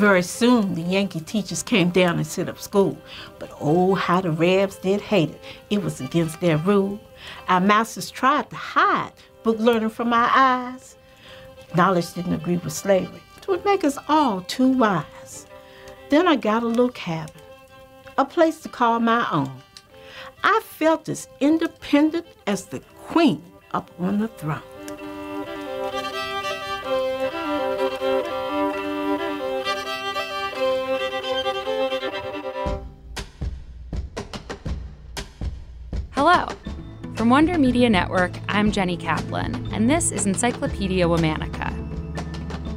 Very soon, the Yankee teachers came down and set up school. But oh, how the Rebs did hate it. It was against their rule. Our masters tried to hide book learning from our eyes. Knowledge didn't agree with slavery. It would make us all too wise. Then I got a little cabin, a place to call my own. I felt as independent as the queen up on the throne. Hello. From Wonder Media Network, I'm Jenny Kaplan, and this is Encyclopedia Womannica.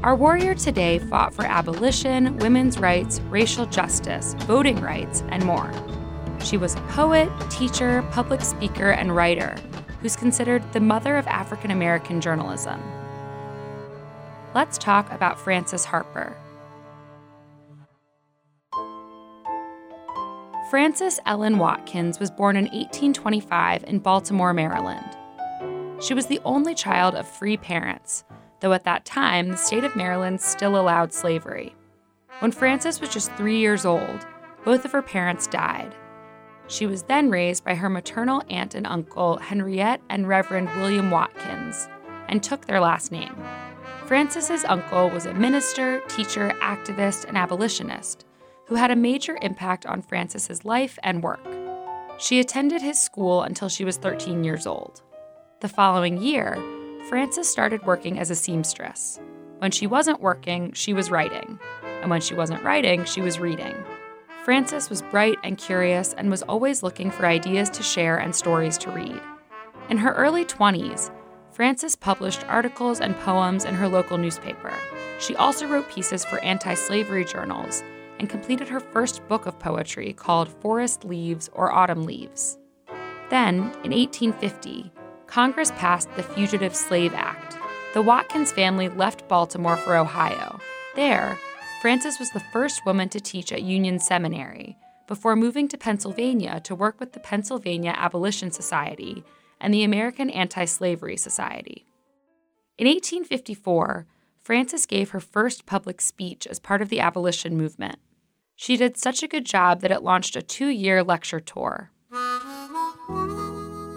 Our warrior today fought for abolition, women's rights, racial justice, voting rights, and more. She was a poet, teacher, public speaker, and writer who's considered the mother of African American journalism. Let's talk about Frances Harper. Frances Ellen Watkins was born in 1825 in Baltimore, Maryland. She was the only child of free parents, though at that time the state of Maryland still allowed slavery. When Frances was just three years old, both of her parents died. She was then raised by her maternal aunt and uncle, Henriette and Reverend William Watkins, and took their last name. Frances's uncle was a minister, teacher, activist, and abolitionist who had a major impact on Frances's life and work. She attended his school until she was 13 years old. The following year, Frances started working as a seamstress. When she wasn't working, she was writing. And when she wasn't writing, she was reading. Frances was bright and curious and was always looking for ideas to share and stories to read. In her early 20s, Frances published articles and poems in her local newspaper. She also wrote pieces for anti slavery journals and completed her first book of poetry called Forest Leaves or Autumn Leaves. Then, in 1850, Congress passed the Fugitive Slave Act. The Watkins family left Baltimore for Ohio. There, Frances was the first woman to teach at Union Seminary before moving to Pennsylvania to work with the Pennsylvania Abolition Society and the American Anti Slavery Society. In 1854, Frances gave her first public speech as part of the abolition movement. She did such a good job that it launched a two year lecture tour.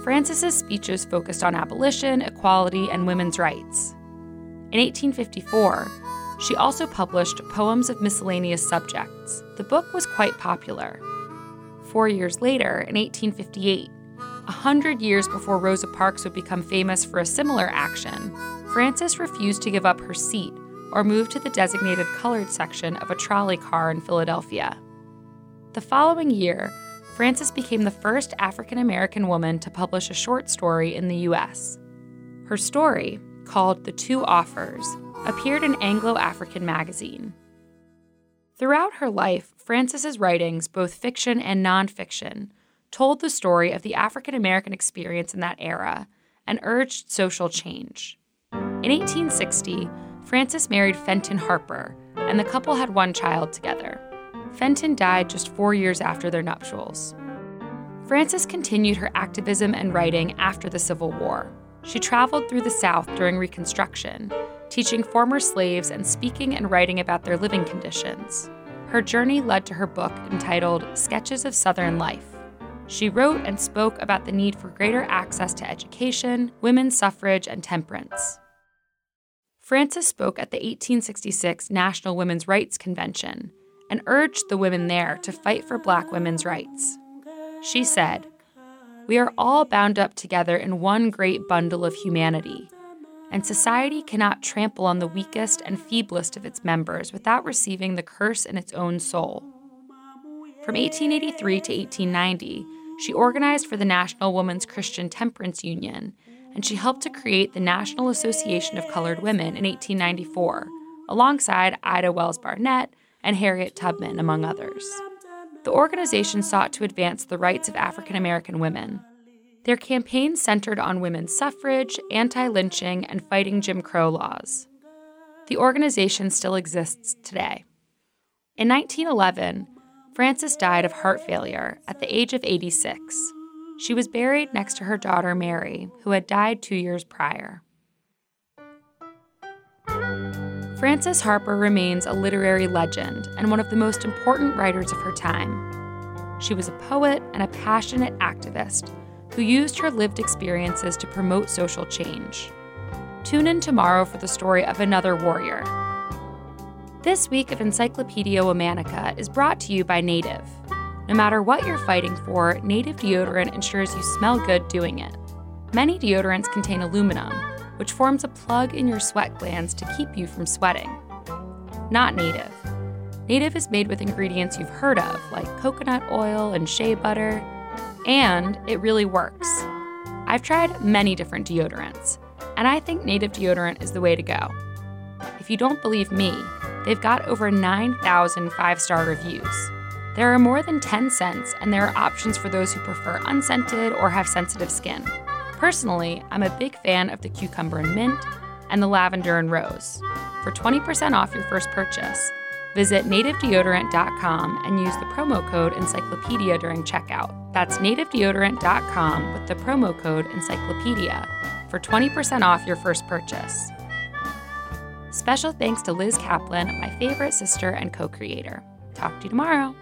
Frances's speeches focused on abolition, equality, and women's rights. In 1854, she also published Poems of Miscellaneous Subjects. The book was quite popular. Four years later, in 1858, a hundred years before Rosa Parks would become famous for a similar action, Frances refused to give up her seat or move to the designated colored section of a trolley car in Philadelphia. The following year, Frances became the first African American woman to publish a short story in the U.S. Her story, called The Two Offers, appeared in Anglo African magazine. Throughout her life, Frances's writings, both fiction and nonfiction, told the story of the African American experience in that era and urged social change. In 1860, Frances married Fenton Harper, and the couple had one child together. Fenton died just four years after their nuptials. Frances continued her activism and writing after the Civil War. She traveled through the South during Reconstruction, teaching former slaves and speaking and writing about their living conditions. Her journey led to her book entitled Sketches of Southern Life. She wrote and spoke about the need for greater access to education, women's suffrage, and temperance. Frances spoke at the 1866 National Women's Rights Convention and urged the women there to fight for black women's rights. She said, We are all bound up together in one great bundle of humanity, and society cannot trample on the weakest and feeblest of its members without receiving the curse in its own soul. From 1883 to 1890, she organized for the National Women's Christian Temperance Union and she helped to create the National Association of Colored Women in 1894, alongside Ida Wells Barnett and Harriet Tubman, among others. The organization sought to advance the rights of African American women. Their campaign centered on women's suffrage, anti lynching, and fighting Jim Crow laws. The organization still exists today. In 1911, Frances died of heart failure at the age of 86. She was buried next to her daughter Mary, who had died two years prior. Frances Harper remains a literary legend and one of the most important writers of her time. She was a poet and a passionate activist who used her lived experiences to promote social change. Tune in tomorrow for the story of another warrior. This week of Encyclopedia Womannica is brought to you by Native. No matter what you're fighting for, Native deodorant ensures you smell good doing it. Many deodorants contain aluminum, which forms a plug in your sweat glands to keep you from sweating. Not Native. Native is made with ingredients you've heard of, like coconut oil and shea butter, and it really works. I've tried many different deodorants, and I think Native deodorant is the way to go. If you don't believe me, they've got over 9,000 five star reviews. There are more than 10 scents, and there are options for those who prefer unscented or have sensitive skin. Personally, I'm a big fan of the cucumber and mint and the lavender and rose. For 20% off your first purchase, visit nativedeodorant.com and use the promo code encyclopedia during checkout. That's nativedeodorant.com with the promo code encyclopedia for 20% off your first purchase. Special thanks to Liz Kaplan, my favorite sister and co creator. Talk to you tomorrow.